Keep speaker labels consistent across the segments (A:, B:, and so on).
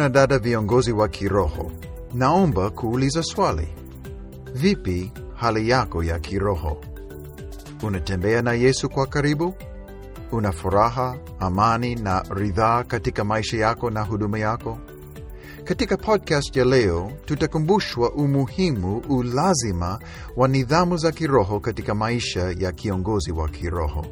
A: na dada viongozi wa kiroho, naomba kuuliza swali. Vipi hali yako ya kiroho? Unatembea na Yesu kwa karibu? Una furaha, amani na ridhaa katika maisha yako na huduma yako? Katika podcast ya leo tutakumbushwa umuhimu, ulazima wa nidhamu za kiroho katika maisha ya kiongozi wa kiroho.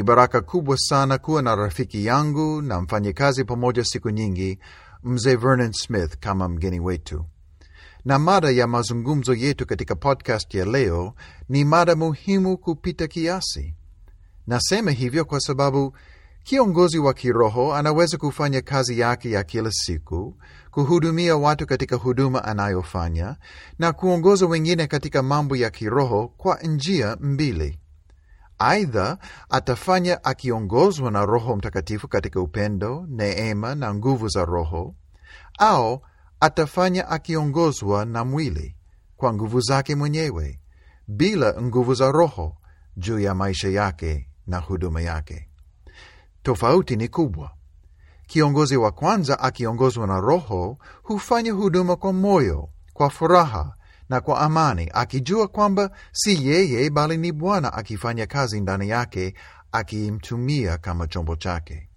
A: Ni baraka kubwa sana kuwa na rafiki yangu na mfanyikazi pamoja siku nyingi, mzee Vernon Smith kama mgeni wetu, na mada ya mazungumzo yetu katika podcast ya leo ni mada muhimu kupita kiasi. Nasema hivyo kwa sababu kiongozi wa kiroho anaweza kufanya kazi yake ya kila siku, kuhudumia watu katika huduma anayofanya na kuongoza wengine katika mambo ya kiroho kwa njia mbili. Aidha, atafanya akiongozwa na Roho Mtakatifu katika upendo, neema na nguvu za Roho, au atafanya akiongozwa na mwili kwa nguvu zake mwenyewe bila nguvu za Roho juu ya maisha yake na huduma yake. Tofauti ni kubwa. Kiongozi wa kwanza akiongozwa na Roho hufanya huduma kwa moyo, kwa furaha na kwa amani, akijua kwamba si yeye bali ni Bwana akifanya kazi ndani yake, akimtumia kama chombo chake.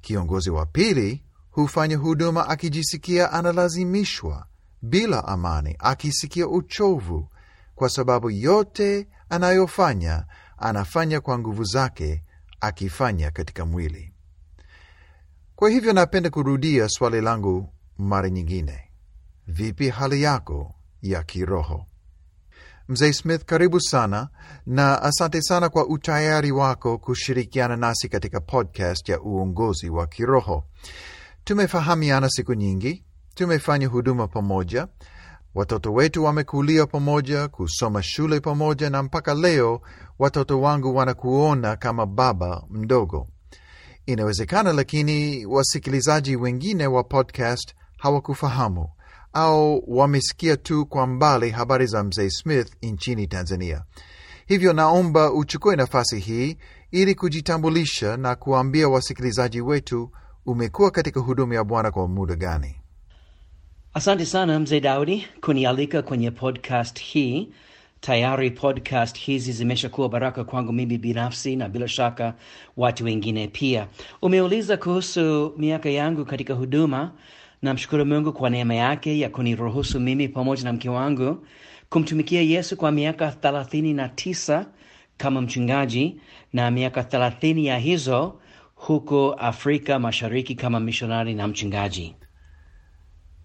A: Kiongozi wa pili hufanya huduma akijisikia analazimishwa, bila amani, akisikia uchovu, kwa sababu yote anayofanya anafanya kwa nguvu zake, akifanya katika mwili. Kwa hivyo napenda kurudia swali langu mara nyingine: vipi hali yako ya kiroho? Mzee Smith, karibu sana na asante sana kwa utayari wako kushirikiana nasi katika podcast ya uongozi wa kiroho. Tumefahamiana siku nyingi, tumefanya huduma pamoja, watoto wetu wamekulia pamoja, kusoma shule pamoja, na mpaka leo watoto wangu wanakuona kama baba mdogo. Inawezekana lakini wasikilizaji wengine wa podcast hawakufahamu au wamesikia tu kwa mbali habari za mzee Smith nchini Tanzania. Hivyo naomba uchukue nafasi hii ili kujitambulisha na kuambia wasikilizaji wetu umekuwa katika huduma ya Bwana kwa muda gani?
B: Asante sana mzee Daudi kunialika kwenye podcast hii. Tayari podcast hizi zimeshakuwa baraka kwangu mimi binafsi na bila shaka watu wengine pia. Umeuliza kuhusu miaka yangu katika huduma. Namshukuru Mungu kwa neema yake ya kuniruhusu mimi pamoja na mke wangu kumtumikia Yesu kwa miaka thelathini na tisa kama mchungaji na miaka thelathini ya hizo huko Afrika Mashariki kama mishonari na mchungaji.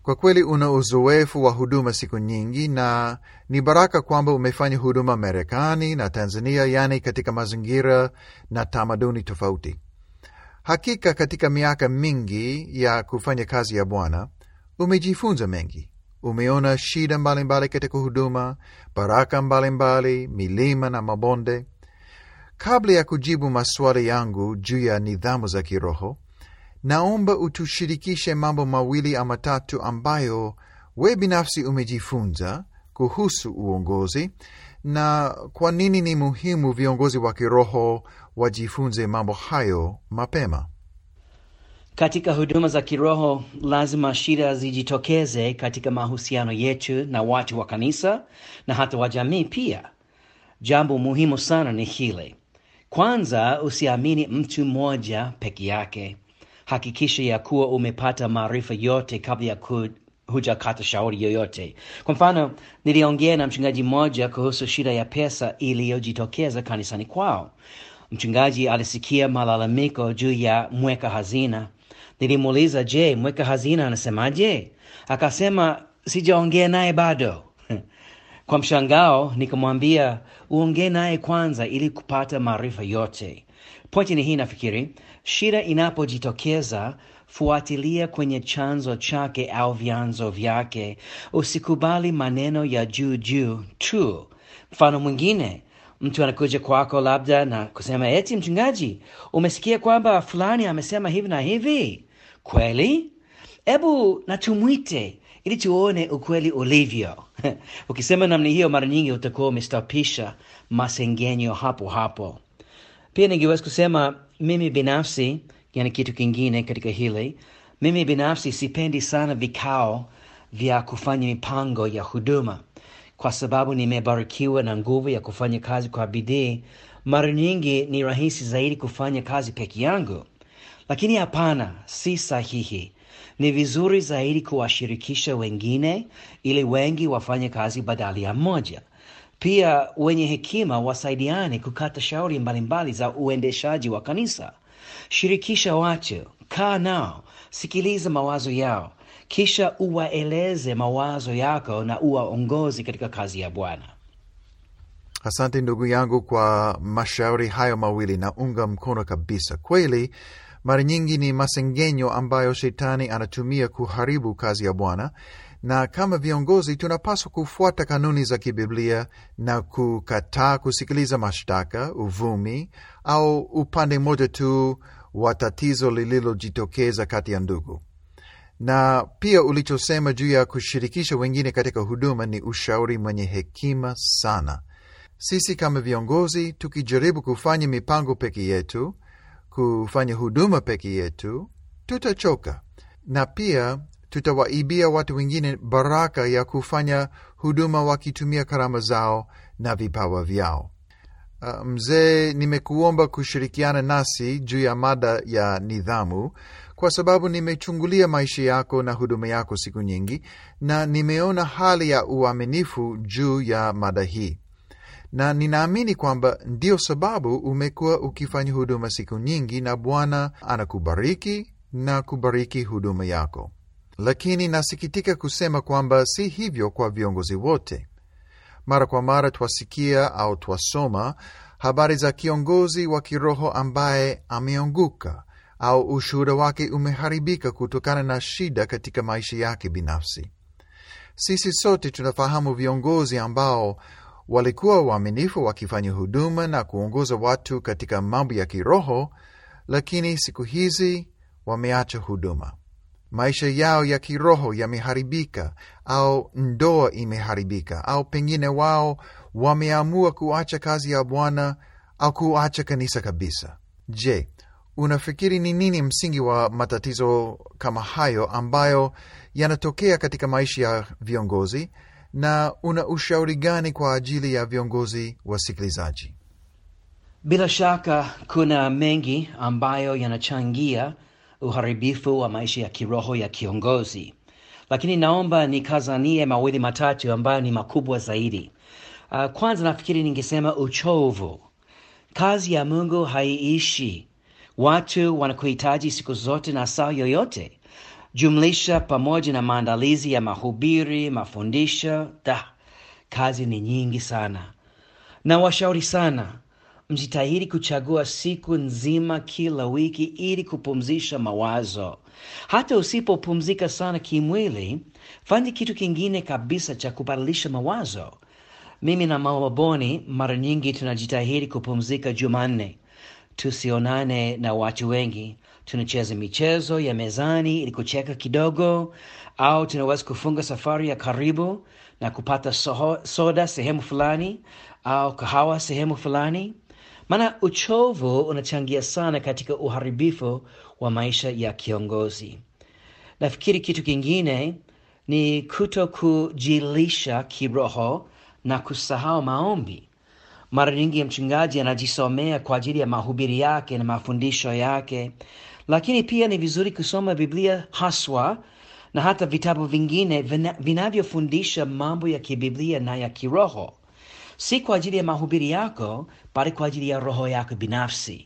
A: Kwa kweli una uzoefu wa huduma siku nyingi, na ni baraka kwamba umefanya huduma Marekani na Tanzania, yaani katika mazingira na tamaduni tofauti. Hakika katika miaka mingi ya kufanya kazi ya Bwana umejifunza mengi. Umeona shida mbalimbali katika huduma, baraka mbalimbali, milima na mabonde. Kabla ya kujibu maswali yangu juu ya nidhamu za kiroho, naomba utushirikishe mambo mawili ama tatu ambayo we binafsi umejifunza kuhusu uongozi na kwa nini ni muhimu viongozi wa kiroho wajifunze mambo hayo mapema.
B: Katika huduma za kiroho lazima shida zijitokeze katika mahusiano yetu na watu wa kanisa na hata wa jamii pia. Jambo muhimu sana ni hili: kwanza, usiamini mtu mmoja peke yake. Hakikisha ya kuwa umepata maarifa yote kabla ya hujakata shauri yoyote. Kwa mfano, niliongea na mchungaji mmoja kuhusu shida ya pesa iliyojitokeza kanisani kwao. Mchungaji alisikia malalamiko juu ya mweka hazina. Nilimuuliza, je, mweka hazina anasemaje? Akasema, sijaongea naye bado. Kwa mshangao nikamwambia uongee naye kwanza ili kupata maarifa yote. Pointi ni hii, nafikiri shida inapojitokeza, fuatilia kwenye chanzo chake au vyanzo vyake. Usikubali maneno ya juu juu tu. Mfano mwingine, mtu anakuja kwako labda na kusema eti, mchungaji, umesikia kwamba fulani amesema hivi na hivi? Kweli? Ebu na tumwite ili tuone ukweli ulivyo. Ukisema namna hiyo, mara nyingi utakuwa umestapisha masengenyo hapo hapo. Pia ningeweza kusema mimi binafsi, yani kitu kingine katika hili, mimi binafsi sipendi sana vikao vya kufanya mipango ya huduma, kwa sababu nimebarikiwa na nguvu ya kufanya kazi kwa bidii. Mara nyingi ni rahisi zaidi kufanya kazi peke yangu, lakini hapana, si sahihi. Ni vizuri zaidi kuwashirikisha wengine ili wengi wafanye kazi badala ya mmoja. Pia wenye hekima wasaidiane kukata shauri mbalimbali za uendeshaji wa kanisa. Shirikisha watu, kaa nao, sikiliza mawazo yao, kisha uwaeleze mawazo yako na uwaongozi katika kazi ya Bwana.
A: Asante ndugu yangu kwa mashauri hayo mawili, na unga mkono kabisa. Kweli mara nyingi ni masengenyo ambayo shetani anatumia kuharibu kazi ya Bwana, na kama viongozi tunapaswa kufuata kanuni za kibiblia na kukataa kusikiliza mashtaka, uvumi au upande mmoja tu wa tatizo lililojitokeza kati ya ndugu. Na pia ulichosema juu ya kushirikisha wengine katika huduma ni ushauri mwenye hekima sana. Sisi kama viongozi tukijaribu kufanya mipango peke yetu, kufanya huduma peke yetu, tutachoka na pia tutawaibia watu wengine baraka ya kufanya huduma wakitumia karama zao na vipawa vyao. Uh, mzee, nimekuomba kushirikiana nasi juu ya mada ya nidhamu kwa sababu nimechungulia maisha yako na huduma yako siku nyingi, na nimeona hali ya uaminifu juu ya mada hii, na ninaamini kwamba ndio sababu umekuwa ukifanya huduma siku nyingi, na Bwana anakubariki na kubariki huduma yako. Lakini nasikitika kusema kwamba si hivyo kwa viongozi wote. Mara kwa mara twasikia au twasoma habari za kiongozi wa kiroho ambaye ameanguka au ushuhuda wake umeharibika kutokana na shida katika maisha yake binafsi. Sisi sote tunafahamu viongozi ambao walikuwa waaminifu wakifanya huduma na kuongoza watu katika mambo ya kiroho, lakini siku hizi wameacha huduma maisha yao ya kiroho yameharibika, au ndoa imeharibika, au pengine wao wameamua kuacha kazi ya Bwana au kuacha kanisa kabisa. Je, unafikiri ni nini msingi wa matatizo kama hayo ambayo yanatokea katika maisha ya viongozi, na una ushauri gani kwa ajili ya viongozi wasikilizaji?
B: Bila shaka kuna mengi ambayo yanachangia uharibifu wa maisha ya kiroho ya kiongozi, lakini naomba nikazanie mawili matatu ambayo ni makubwa zaidi. Uh, kwanza nafikiri ningesema uchovu. Kazi ya Mungu haiishi, watu wanakuhitaji siku zote na saa yoyote, jumlisha pamoja na maandalizi ya mahubiri, mafundisho. Da, kazi ni nyingi sana, na washauri sana mjitahidi kuchagua siku nzima kila wiki ili kupumzisha mawazo. Hata usipopumzika sana kimwili, fanya kitu kingine kabisa cha kubadilisha mawazo. Mimi na Mama Boni mara nyingi tunajitahidi kupumzika Jumanne, tusionane na watu wengi. Tunacheza michezo ya mezani ili kucheka kidogo, au tunaweza kufunga safari ya karibu na kupata soho, soda sehemu fulani au kahawa sehemu fulani maana uchovu unachangia sana katika uharibifu wa maisha ya kiongozi. Nafikiri kitu kingine ni kuto kujilisha kiroho na kusahau maombi. Mara nyingi mchungaji anajisomea kwa ajili ya mahubiri yake na mafundisho yake, lakini pia ni vizuri kusoma Biblia haswa na hata vitabu vingine vinavyofundisha mambo ya kibiblia na ya kiroho si kwa ajili ya mahubiri yako, bali kwa ajili ya roho yako binafsi.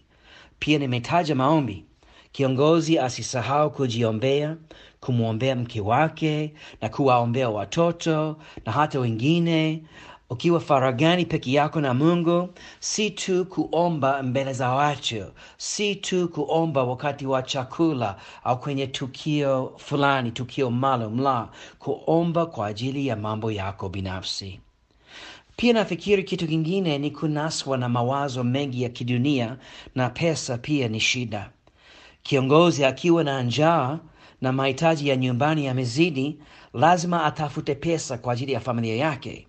B: Pia nimetaja maombi. Kiongozi asisahau kujiombea, kumwombea mke wake na kuwaombea watoto na hata wengine. Ukiwa faragani peke yako na Mungu, si tu kuomba mbele za watu, si tu kuomba wakati wa chakula au kwenye tukio fulani, tukio maalum, la kuomba kwa ajili ya mambo yako binafsi. Pia nafikiri kitu kingine ni kunaswa na mawazo mengi ya kidunia na pesa pia ni shida. Kiongozi akiwa na njaa na mahitaji ya nyumbani yamezidi, lazima atafute pesa kwa ajili ya familia yake,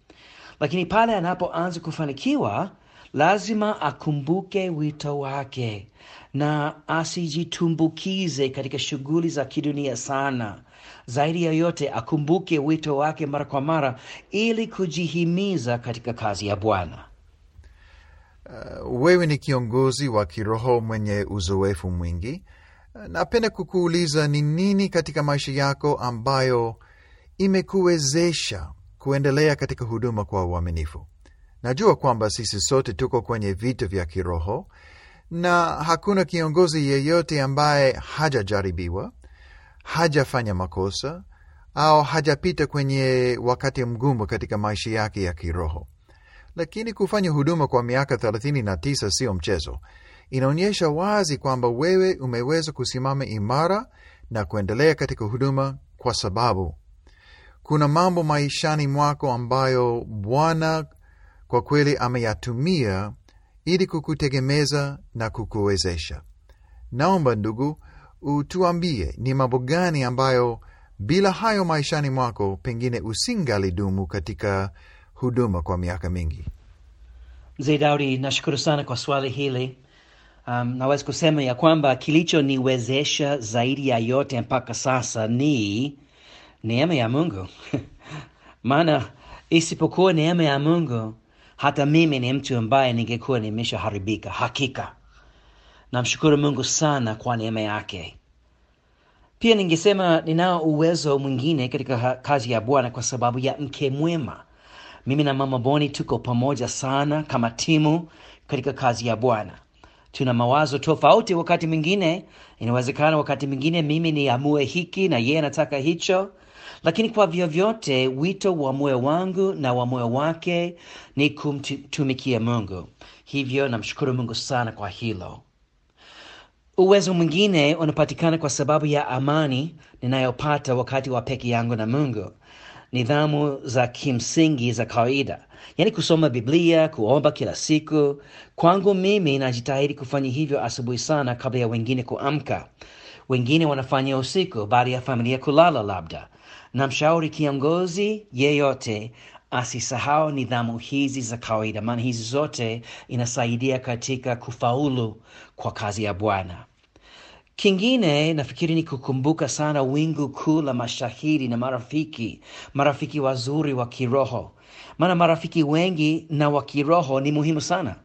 B: lakini pale anapoanza kufanikiwa, lazima akumbuke wito wake na asijitumbukize katika shughuli za kidunia sana. Zaidi ya yote, akumbuke wito wake mara kwa mara ili kujihimiza katika kazi ya Bwana.
A: Uh, wewe ni kiongozi wa kiroho mwenye uzoefu mwingi. Napenda kukuuliza ni nini katika maisha yako ambayo imekuwezesha kuendelea katika huduma kwa uaminifu. Najua kwamba sisi sote tuko kwenye vita vya kiroho na hakuna kiongozi yeyote ambaye hajajaribiwa, hajafanya makosa au hajapita kwenye wakati mgumu katika maisha yake ya kiroho. Lakini kufanya huduma kwa miaka thelathini na tisa sio mchezo. Inaonyesha wazi kwamba wewe umeweza kusimama imara na kuendelea katika huduma kwa sababu kuna mambo maishani mwako ambayo Bwana kwa kweli ameyatumia ili kukutegemeza na kukuwezesha. Naomba ndugu, utuambie ni mambo gani ambayo bila hayo maishani mwako pengine usingalidumu katika huduma kwa miaka mingi.
B: Mzee Daudi, nashukuru sana kwa swali hili. Um, naweza kusema ya kwamba kilichoniwezesha zaidi ya yote mpaka sasa ni neema ya Mungu maana isipokuwa neema ya Mungu hata mimi ni mtu ambaye ningekuwa nimeshaharibika. Hakika namshukuru Mungu sana kwa neema yake. Pia ningesema ninao uwezo mwingine katika kazi ya Bwana kwa sababu ya mke mwema. Mimi na Mama Boni tuko pamoja sana kama timu katika kazi ya Bwana. Tuna mawazo tofauti, wakati mwingine inawezekana, wakati mwingine mimi niamue hiki na yeye anataka hicho, lakini kwa vyovyote wito wa moyo wangu na wa moyo wake ni kumtumikia Mungu. Hivyo namshukuru Mungu sana kwa hilo. Uwezo mwingine unapatikana kwa sababu ya amani ninayopata wakati wa peke yangu na Mungu, nidhamu za kimsingi za kawaida, yaani kusoma Biblia, kuomba kila siku. Kwangu mimi najitahidi kufanya hivyo asubuhi sana kabla ya wengine kuamka. Wengine wanafanya usiku baada ya familia kulala labda. Namshauri kiongozi yeyote asisahau nidhamu hizi za kawaida, maana hizi zote inasaidia katika kufaulu kwa kazi ya Bwana. Kingine nafikiri ni kukumbuka sana wingu kuu la mashahidi na marafiki, marafiki wazuri wa kiroho, maana marafiki wengi na wa kiroho ni muhimu sana,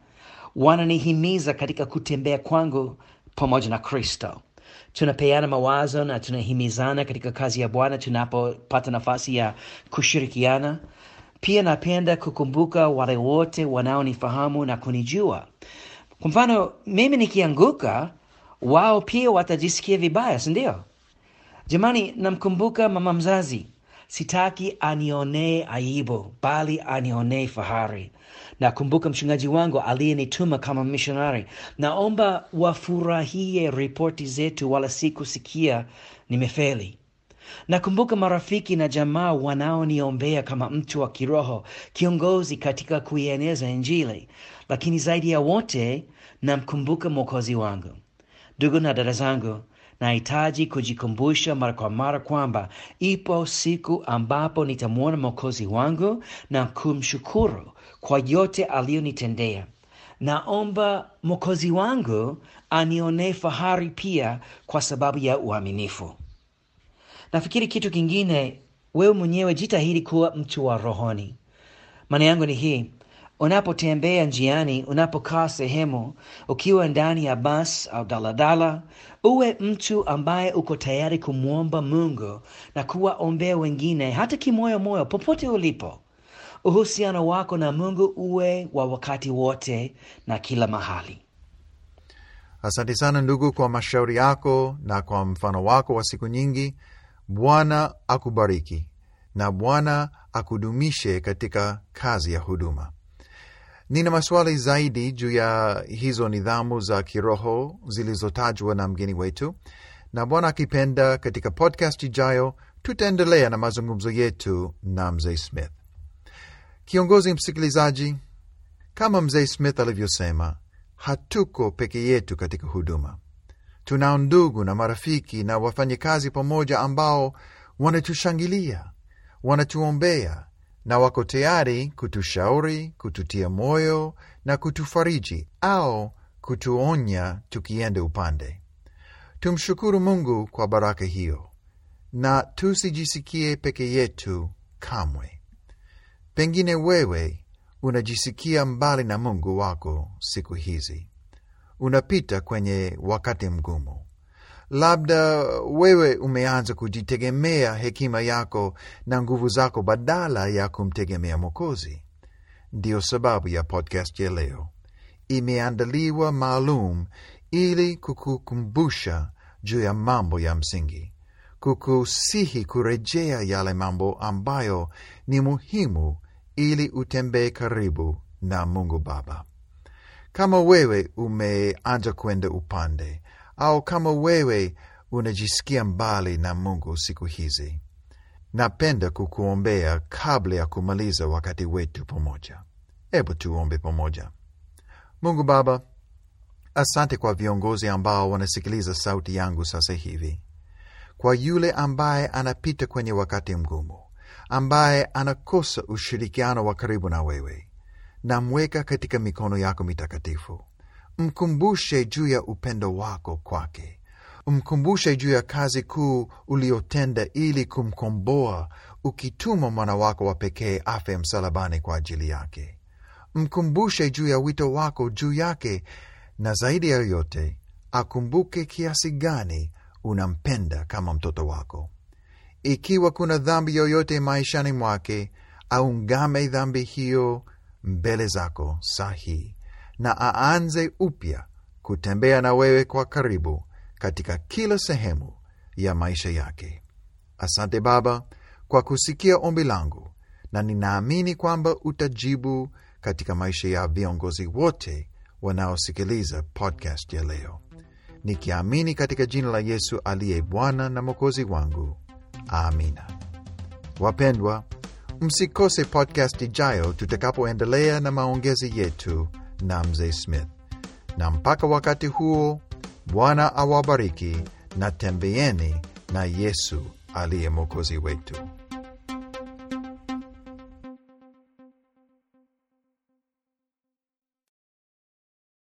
B: wananihimiza katika kutembea kwangu pamoja na Kristo. Tunapeana mawazo na tunahimizana katika kazi ya Bwana tunapopata nafasi ya kushirikiana. Pia napenda kukumbuka wale wote wanaonifahamu na kunijua. Kwa mfano, mimi nikianguka, wao pia watajisikia vibaya, si ndio? Jamani, namkumbuka mama mzazi. Sitaki anionee aibu, bali anionee fahari. Nakumbuka mchungaji wangu aliyenituma kama mishonari. Naomba wafurahie ripoti zetu, wala si kusikia nimefeli. Nakumbuka marafiki na jamaa wanaoniombea kama mtu wa kiroho, kiongozi katika kuieneza Injili. Lakini zaidi ya wote, namkumbuka Mwokozi wangu. Ndugu na dada zangu, nahitaji kujikumbusha mara kwa mara kwamba ipo siku ambapo nitamwona Mwokozi wangu na kumshukuru kwa yote aliyonitendea. Naomba Mwokozi wangu anionee fahari pia kwa sababu ya uaminifu. Nafikiri kitu kingine, wewe mwenyewe jitahidi kuwa mtu wa rohoni. Maana yangu ni hii: unapotembea njiani, unapokaa sehemu, ukiwa ndani ya bas au daladala, uwe mtu ambaye uko tayari kumwomba Mungu na kuwaombea wengine, hata kimoyo moyo, popote ulipo. Uhusiano wako na Mungu uwe wa wakati wote na kila mahali.
A: Asante sana ndugu kwa mashauri yako na kwa mfano wako wa siku nyingi. Bwana akubariki na Bwana akudumishe katika kazi ya huduma. Nina maswali zaidi juu ya hizo nidhamu za kiroho zilizotajwa na mgeni wetu, na Bwana akipenda, katika podcast ijayo tutaendelea na mazungumzo yetu na mzee Smith. Kiongozi msikilizaji, kama mzee Smith alivyosema, hatuko peke yetu katika huduma. Tunao ndugu na marafiki na wafanyakazi pamoja ambao wanatushangilia wanatuombea na wako tayari kutushauri, kututia moyo na kutufariji au kutuonya tukiende upande. Tumshukuru Mungu kwa baraka hiyo, na tusijisikie peke yetu kamwe. Pengine wewe unajisikia mbali na Mungu wako siku hizi, unapita kwenye wakati mgumu. Labda wewe umeanza kujitegemea hekima yako na nguvu zako badala ya kumtegemea Mwokozi. Ndiyo sababu ya podcast ya leo, imeandaliwa maalum ili kukukumbusha juu ya mambo ya msingi, kukusihi kurejea yale mambo ambayo ni muhimu ili utembee karibu na Mungu Baba. Kama wewe umeanza kwenda upande au kama wewe unajisikia mbali na Mungu siku hizi, napenda kukuombea kabla ya kumaliza wakati wetu pamoja. Hebu tuombe pamoja. Mungu Baba, asante kwa viongozi ambao wanasikiliza sauti yangu sasa hivi, kwa yule ambaye anapita kwenye wakati mgumu, ambaye anakosa ushirikiano wa karibu na wewe, namweka katika mikono yako mitakatifu. Mkumbushe juu ya upendo wako kwake, mkumbushe juu ya kazi kuu uliotenda ili kumkomboa, ukituma mwana wako wa pekee afe msalabani kwa ajili yake. Mkumbushe juu ya wito wako juu yake, na zaidi ya yote akumbuke kiasi gani unampenda kama mtoto wako. Ikiwa kuna dhambi yoyote maishani mwake, aungame dhambi hiyo mbele zako sahi na aanze upya kutembea na wewe kwa karibu katika kila sehemu ya maisha yake. Asante Baba kwa kusikia ombi langu, na ninaamini kwamba utajibu katika maisha ya viongozi wote wanaosikiliza podcast ya leo, nikiamini katika jina la Yesu aliye Bwana na Mwokozi wangu, amina. Wapendwa, msikose podcast ijayo tutakapoendelea na maongezi yetu na mzee Smith. Na mpaka wakati huo, Bwana awabariki na tembeeni na Yesu aliye mwokozi wetu.